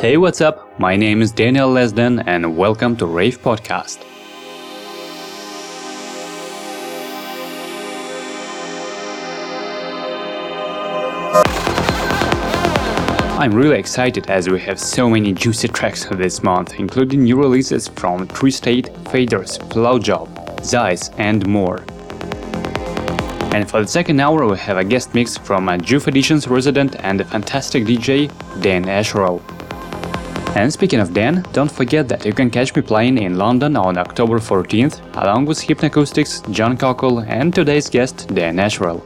Hey, what's up? My name is Daniel Lesden, and welcome to Rave Podcast. I'm really excited as we have so many juicy tracks this month, including new releases from Tree State, Faders, Flowjob, Zyce, and more. And for the second hour, we have a guest mix from a Juve Editions resident and a fantastic DJ, Dan Asherow. And speaking of Dan, don't forget that you can catch me playing in London on October 14th, along with Hypnocoustics, John Cockle, and today's guest, Dan Asherow.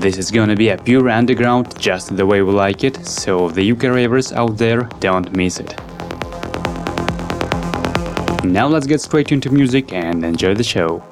This is gonna be a pure underground, just the way we like it, so the UK ravers out there don't miss it. Now let's get straight into music and enjoy the show.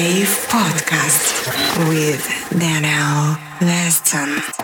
Wave Podcast with Daniel Lesden.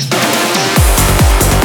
Just don't.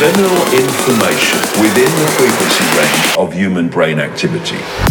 Subliminal information within the frequency range of human brain activity.